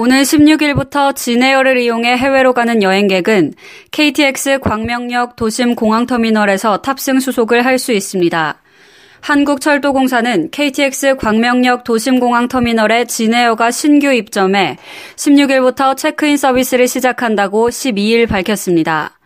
오늘 16일부터 진에어를 이용해 해외로 가는 여행객은 KTX 광명역 도심 공항터미널에서 탑승 수속을 할 수 있습니다. 한국철도공사는 KTX 광명역 도심공항터미널에 진에어가 신규 입점해 16일부터 체크인 서비스를 시작한다고 12일 밝혔습니다.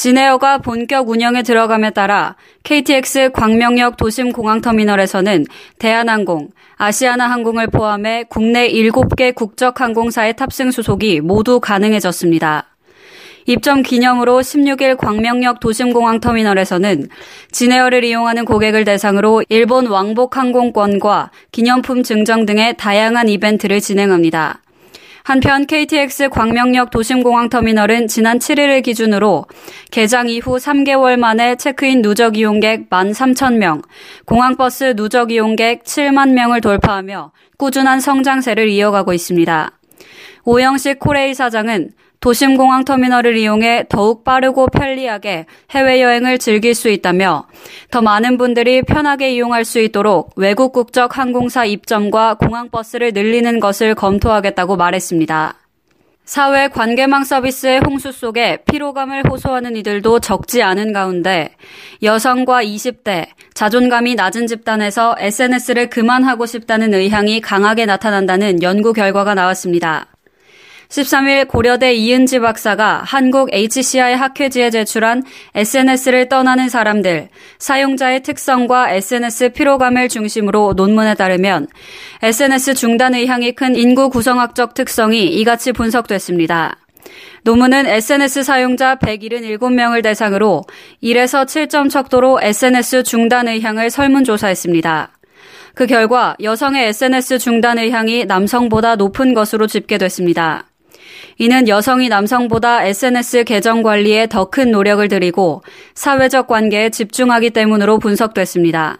진에어가 본격 운영에 들어감에 따라 KTX 광명역 도심공항터미널에서는 대한항공, 아시아나항공을 포함해 국내 7개 국적 항공사의 탑승 수속이 모두 가능해졌습니다. 입점 기념으로 16일 광명역 도심공항터미널에서는 진에어를 이용하는 고객을 대상으로 일본 왕복 항공권과 기념품 증정 등의 다양한 이벤트를 진행합니다. 한편 KTX 광명역 도심공항터미널은 지난 7일을 기준으로 개장 이후 3개월 만에 체크인 누적 이용객 13,000명, 공항버스 누적 이용객 7만 명을 돌파하며 꾸준한 성장세를 이어가고 있습니다. 오영식 코레이 사장은 도심공항 터미널을 이용해 더욱 빠르고 편리하게 해외여행을 즐길 수 있다며 더 많은 분들이 편하게 이용할 수 있도록 외국 국적 항공사 입점과 공항버스를 늘리는 것을 검토하겠다고 말했습니다. 사회 관계망 서비스의 홍수 속에 피로감을 호소하는 이들도 적지 않은 가운데 여성과 20대, 자존감이 낮은 집단에서 SNS를 그만하고 싶다는 의향이 강하게 나타난다는 연구 결과가 나왔습니다. 13일 고려대 이은지 박사가 한국 HCI 학회지에 제출한 SNS를 떠나는 사람들, 사용자의 특성과 SNS 피로감을 중심으로 논문에 따르면 SNS 중단 의향이 큰 인구 구성학적 특성이 이같이 분석됐습니다. 논문은 SNS 사용자 177명을 대상으로 1에서 7점 척도로 SNS 중단 의향을 설문조사했습니다. 그 결과 여성의 SNS 중단 의향이 남성보다 높은 것으로 집계됐습니다. 이는 여성이 남성보다 SNS 계정 관리에 더 큰 노력을 들이고 사회적 관계에 집중하기 때문으로 분석됐습니다.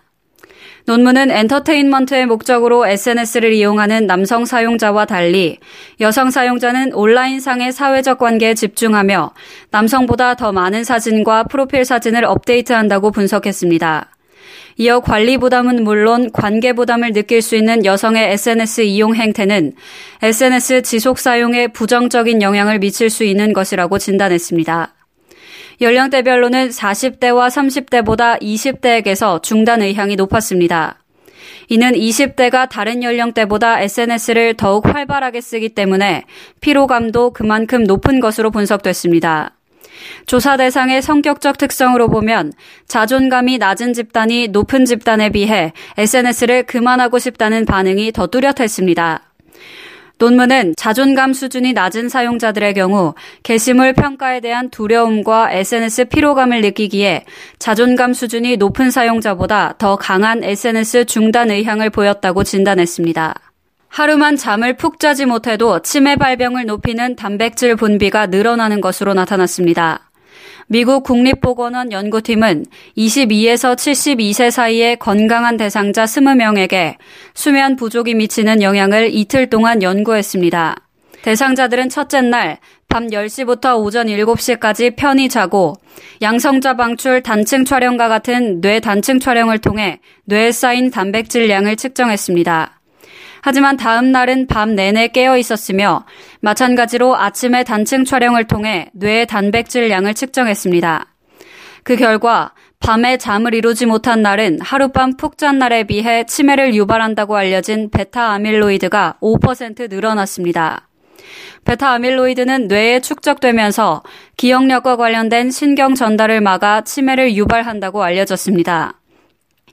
논문은 엔터테인먼트의 목적으로 SNS를 이용하는 남성 사용자와 달리 여성 사용자는 온라인상의 사회적 관계에 집중하며 남성보다 더 많은 사진과 프로필 사진을 업데이트한다고 분석했습니다. 이어 관리 부담은 물론 관계 부담을 느낄 수 있는 여성의 SNS 이용 행태는 SNS 지속 사용에 부정적인 영향을 미칠 수 있는 것이라고 진단했습니다. 연령대별로는 40대와 30대보다 20대에게서 중단 의향이 높았습니다. 이는 20대가 다른 연령대보다 SNS를 더욱 활발하게 쓰기 때문에 피로감도 그만큼 높은 것으로 분석됐습니다. 조사 대상의 성격적 특성으로 보면 자존감이 낮은 집단이 높은 집단에 비해 SNS를 그만하고 싶다는 반응이 더 뚜렷했습니다. 논문은 자존감 수준이 낮은 사용자들의 경우 게시물 평가에 대한 두려움과 SNS 피로감을 느끼기에 자존감 수준이 높은 사용자보다 더 강한 SNS 중단 의향을 보였다고 진단했습니다. 하루만 잠을 푹 자지 못해도 치매 발병을 높이는 단백질 분비가 늘어나는 것으로 나타났습니다. 미국 국립보건원 연구팀은 22에서 72세 사이의 건강한 대상자 20명에게 수면 부족이 미치는 영향을 이틀 동안 연구했습니다. 대상자들은 첫째 날 밤 10시부터 오전 7시까지 편히 자고 양성자 방출 단층 촬영과 같은 뇌 단층 촬영을 통해 뇌에 쌓인 단백질량을 측정했습니다. 하지만 다음 날은 밤 내내 깨어 있었으며 마찬가지로 아침에 단층 촬영을 통해 뇌의 단백질 양을 측정했습니다. 그 결과 밤에 잠을 이루지 못한 날은 하룻밤 푹 잔 날에 비해 치매를 유발한다고 알려진 베타 아밀로이드가 5% 늘어났습니다. 베타 아밀로이드는 뇌에 축적되면서 기억력과 관련된 신경 전달을 막아 치매를 유발한다고 알려졌습니다.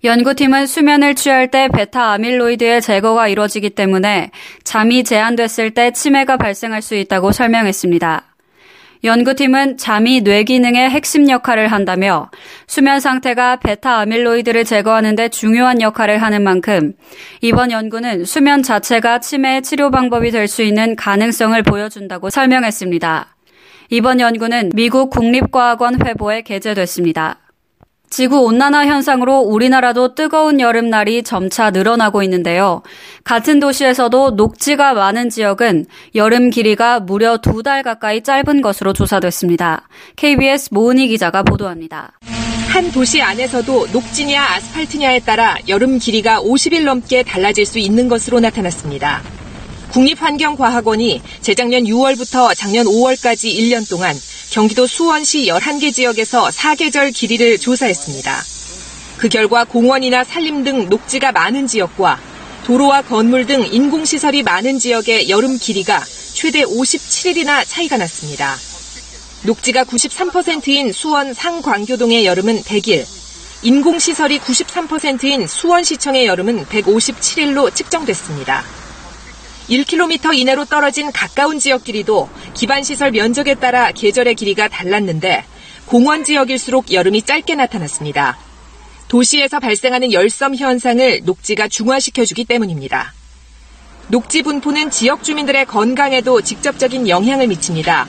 연구팀은 수면을 취할 때 베타 아밀로이드의 제거가 이루어지기 때문에 잠이 제한됐을 때 치매가 발생할 수 있다고 설명했습니다. 연구팀은 잠이 뇌 기능의 핵심 역할을 한다며 수면 상태가 베타 아밀로이드를 제거하는 데 중요한 역할을 하는 만큼 이번 연구는 수면 자체가 치매의 치료 방법이 될 수 있는 가능성을 보여준다고 설명했습니다. 이번 연구는 미국 국립과학원 회보에 게재됐습니다. 지구 온난화 현상으로 우리나라도 뜨거운 여름날이 점차 늘어나고 있는데요. 같은 도시에서도 녹지가 많은 지역은 여름 길이가 무려 두 달 가까이 짧은 것으로 조사됐습니다. KBS 모은희 기자가 보도합니다. 한 도시 안에서도 녹지냐 아스팔트냐에 따라 여름 길이가 50일 넘게 달라질 수 있는 것으로 나타났습니다. 국립환경과학원이 재작년 6월부터 작년 5월까지 1년 동안 경기도 수원시 11개 지역에서 사계절 길이를 조사했습니다. 그 결과 공원이나 산림 등 녹지가 많은 지역과 도로와 건물 등 인공시설이 많은 지역의 여름 길이가 최대 57일이나 차이가 났습니다. 녹지가 93%인 수원 상광교동의 여름은 100일, 인공시설이 93%인 수원시청의 여름은 157일로 측정됐습니다. 1km 이내로 떨어진 가까운 지역끼리도 기반시설 면적에 따라 계절의 길이가 달랐는데 공원 지역일수록 여름이 짧게 나타났습니다. 도시에서 발생하는 열섬 현상을 녹지가 중화시켜주기 때문입니다. 녹지 분포는 지역 주민들의 건강에도 직접적인 영향을 미칩니다.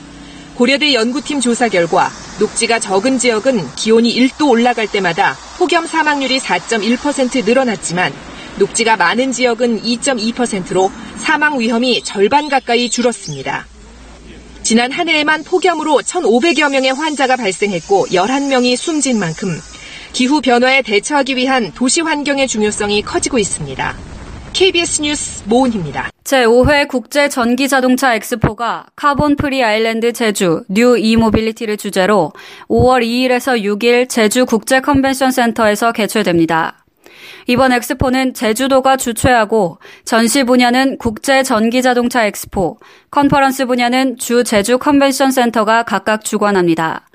고려대 연구팀 조사 결과 녹지가 적은 지역은 기온이 1도 올라갈 때마다 폭염 사망률이 4.1% 늘어났지만 녹지가 많은 지역은 2.2%로 사망 위험이 절반 가까이 줄었습니다. 지난 한 해에만 폭염으로 1,500여 명의 환자가 발생했고 11명이 숨진 만큼 기후 변화에 대처하기 위한 도시 환경의 중요성이 커지고 있습니다. KBS 뉴스 모은입니다. 제5회 국제 전기 자동차 엑스포가 Carbon Free Island 제주 new e-mobility를 주제로 5월 2일에서 6일 제주 국제 컨벤션 센터에서 개최됩니다. 이번 엑스포는 제주도가 주최하고 전시 분야는 국제 전기 자동차 엑스포, 컨퍼런스 분야는 주 제주 컨벤션 센터가 각각 주관합니다.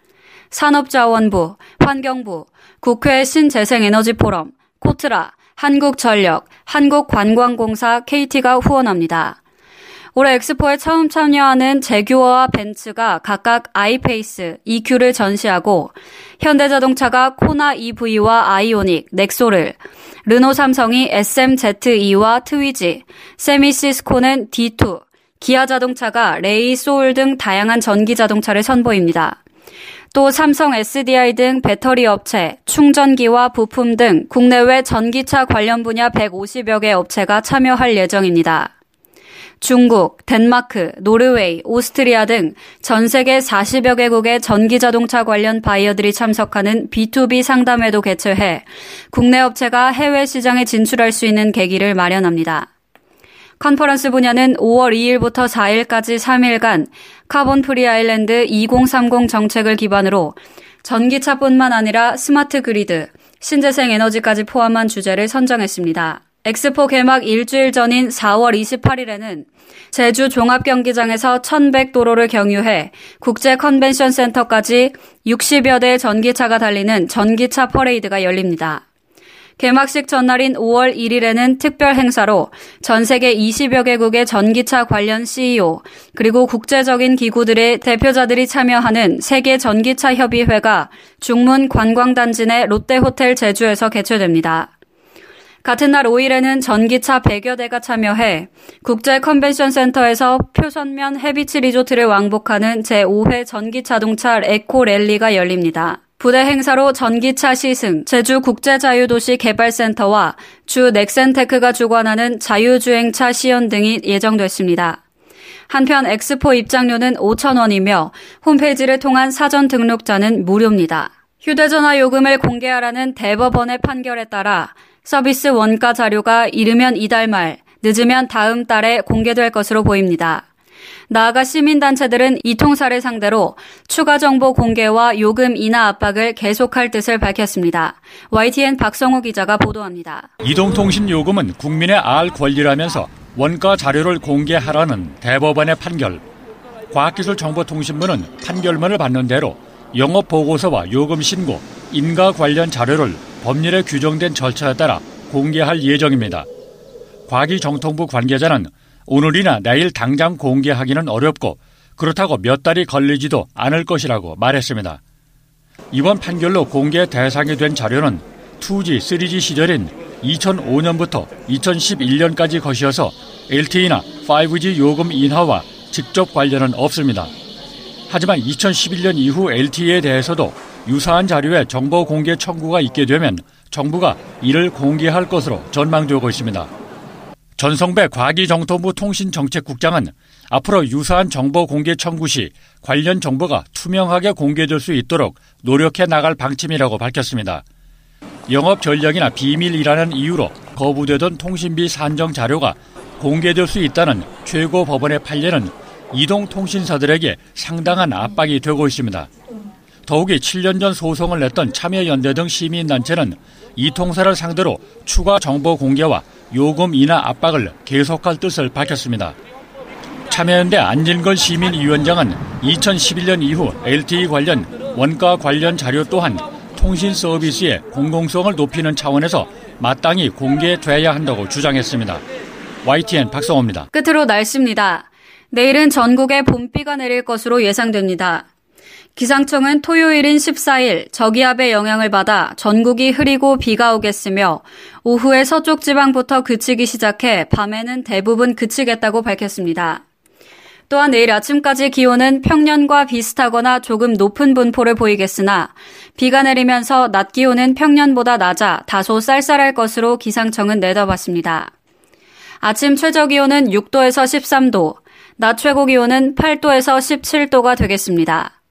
산업자원부, 환경부, 국회 신재생에너지 포럼, 코트라, 한국전력, 한국관광공사 KT가 후원합니다. 올해 엑스포에 처음 참여하는 재규어와 벤츠가 각각 아이페이스, EQ를 전시하고 현대자동차가 코나 EV와 아이오닉, 넥소를, 르노 삼성이 SMZE와 트위지, 세미시스코는 D2, 기아 자동차가 레이, 소울 등 다양한 전기 자동차를 선보입니다. 또 삼성 SDI 등 배터리 업체, 충전기와 부품 등 국내외 전기차 관련 분야 150여 개 업체가 참여할 예정입니다. 중국, 덴마크, 노르웨이, 오스트리아 등 전 세계 40여 개국의 전기 자동차 관련 바이어들이 참석하는 B2B 상담회도 개최해 국내 업체가 해외 시장에 진출할 수 있는 계기를 마련합니다. 컨퍼런스 분야는 5월 2일부터 4일까지 3일간 Carbon Free Island 2030 정책을 기반으로 전기차뿐만 아니라 스마트 그리드, 신재생 에너지까지 포함한 주제를 선정했습니다. 엑스포 개막 일주일 전인 4월 28일에는 제주 종합경기장에서 1100도로를 경유해 국제 컨벤션 센터까지 60여 대 전기차가 달리는 전기차 퍼레이드가 열립니다. 개막식 전날인 5월 1일에는 특별 행사로 전 세계 20여 개국의 전기차 관련 CEO 그리고 국제적인 기구들의 대표자들이 참여하는 세계 전기차 협의회가 중문 관광단지 내 롯데호텔 제주에서 개최됩니다. 같은 날 5일에는 전기차 100여 대가 참여해 국제 컨벤션 센터에서 표선면 해비치 리조트를 왕복하는 제5회 전기 자동차 에코 랠리가 열립니다. 부대 행사로 전기차 시승, 제주 국제자유도시 개발센터와 주 넥센테크가 주관하는 자유주행차 시연 등이 예정됐습니다. 한편 엑스포 입장료는 5,000원이며 홈페이지를 통한 사전 등록자는 무료입니다. 휴대전화 요금을 공개하라는 대법원의 판결에 따라 서비스 원가 자료가 이르면 이달 말, 늦으면 다음 달에 공개될 것으로 보입니다. 나아가 시민단체들은 이통사를 상대로 추가 정보 공개와 요금 인하 압박을 계속할 뜻을 밝혔습니다. YTN 박성호 기자가 보도합니다. 이동통신 요금은 국민의 알 권리라면서 원가 자료를 공개하라는 대법원의 판결. 과학기술정보통신부는 판결문을 받는 대로 영업 보고서와 요금 신고, 인가 관련 자료를 법률에 규정된 절차에 따라 공개할 예정입니다. 과기정통부 관계자는 오늘이나 내일 당장 공개하기는 어렵고 그렇다고 몇 달이 걸리지도 않을 것이라고 말했습니다. 이번 판결로 공개 대상이 된 자료는 2G, 3G 시절인 2005년부터 2011년까지 것이어서 LTE나 5G 요금 인하와 직접 관련은 없습니다. 하지만 2011년 이후 LTE에 대해서도 유사한 자료의 정보 공개 청구가 있게 되면 정부가 이를 공개할 것으로 전망되고 있습니다. 전성배 과기정통부 통신정책국장은 앞으로 유사한 정보 공개 청구 시 관련 정보가 투명하게 공개될 수 있도록 노력해 나갈 방침이라고 밝혔습니다. 영업 전략이나 비밀이라는 이유로 거부되던 통신비 산정 자료가 공개될 수 있다는 최고 법원의 판례는 이동통신사들에게 상당한 압박이 되고 있습니다. 더욱이 7년 전 소송을 냈던 참여연대 등 시민단체는 이 통사를 상대로 추가 정보 공개와 요금 인하 압박을 계속할 뜻을 밝혔습니다. 참여연대 안진걸 시민위원장은 2011년 이후 LTE 관련 원가 관련 자료 또한 통신 서비스의 공공성을 높이는 차원에서 마땅히 공개돼야 한다고 주장했습니다. YTN 박성호입니다. 끝으로 날씨입니다. 내일은 전국에 봄비가 내릴 것으로 예상됩니다. 기상청은 토요일인 14일 저기압의 영향을 받아 전국이 흐리고 비가 오겠으며 오후에 서쪽 지방부터 그치기 시작해 밤에는 대부분 그치겠다고 밝혔습니다. 또한 내일 아침까지 기온은 평년과 비슷하거나 조금 높은 분포를 보이겠으나 비가 내리면서 낮 기온은 평년보다 낮아 다소 쌀쌀할 것으로 기상청은 내다봤습니다. 아침 최저 기온은 6도에서 13도, 낮 최고 기온은 8도에서 17도가 되겠습니다.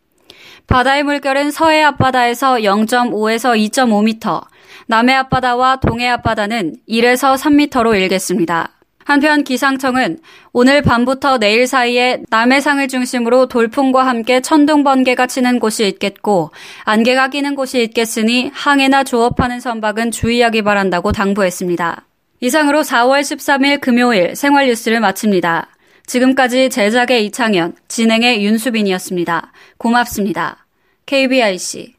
바다의 물결은 서해 앞바다에서 0.5에서 2.5m, 남해 앞바다와 동해 앞바다는 1에서 3m로 일겠습니다. 한편 기상청은 오늘 밤부터 내일 사이에 남해상을 중심으로 돌풍과 함께 천둥 번개가 치는 곳이 있겠고 안개가 끼는 곳이 있겠으니 항해나 조업하는 선박은 주의하기 바란다고 당부했습니다. 이상으로 4월 13일 금요일 생활 뉴스를 마칩니다. 지금까지 제작의 이창현, 진행의 윤수빈이었습니다. 고맙습니다. KBIC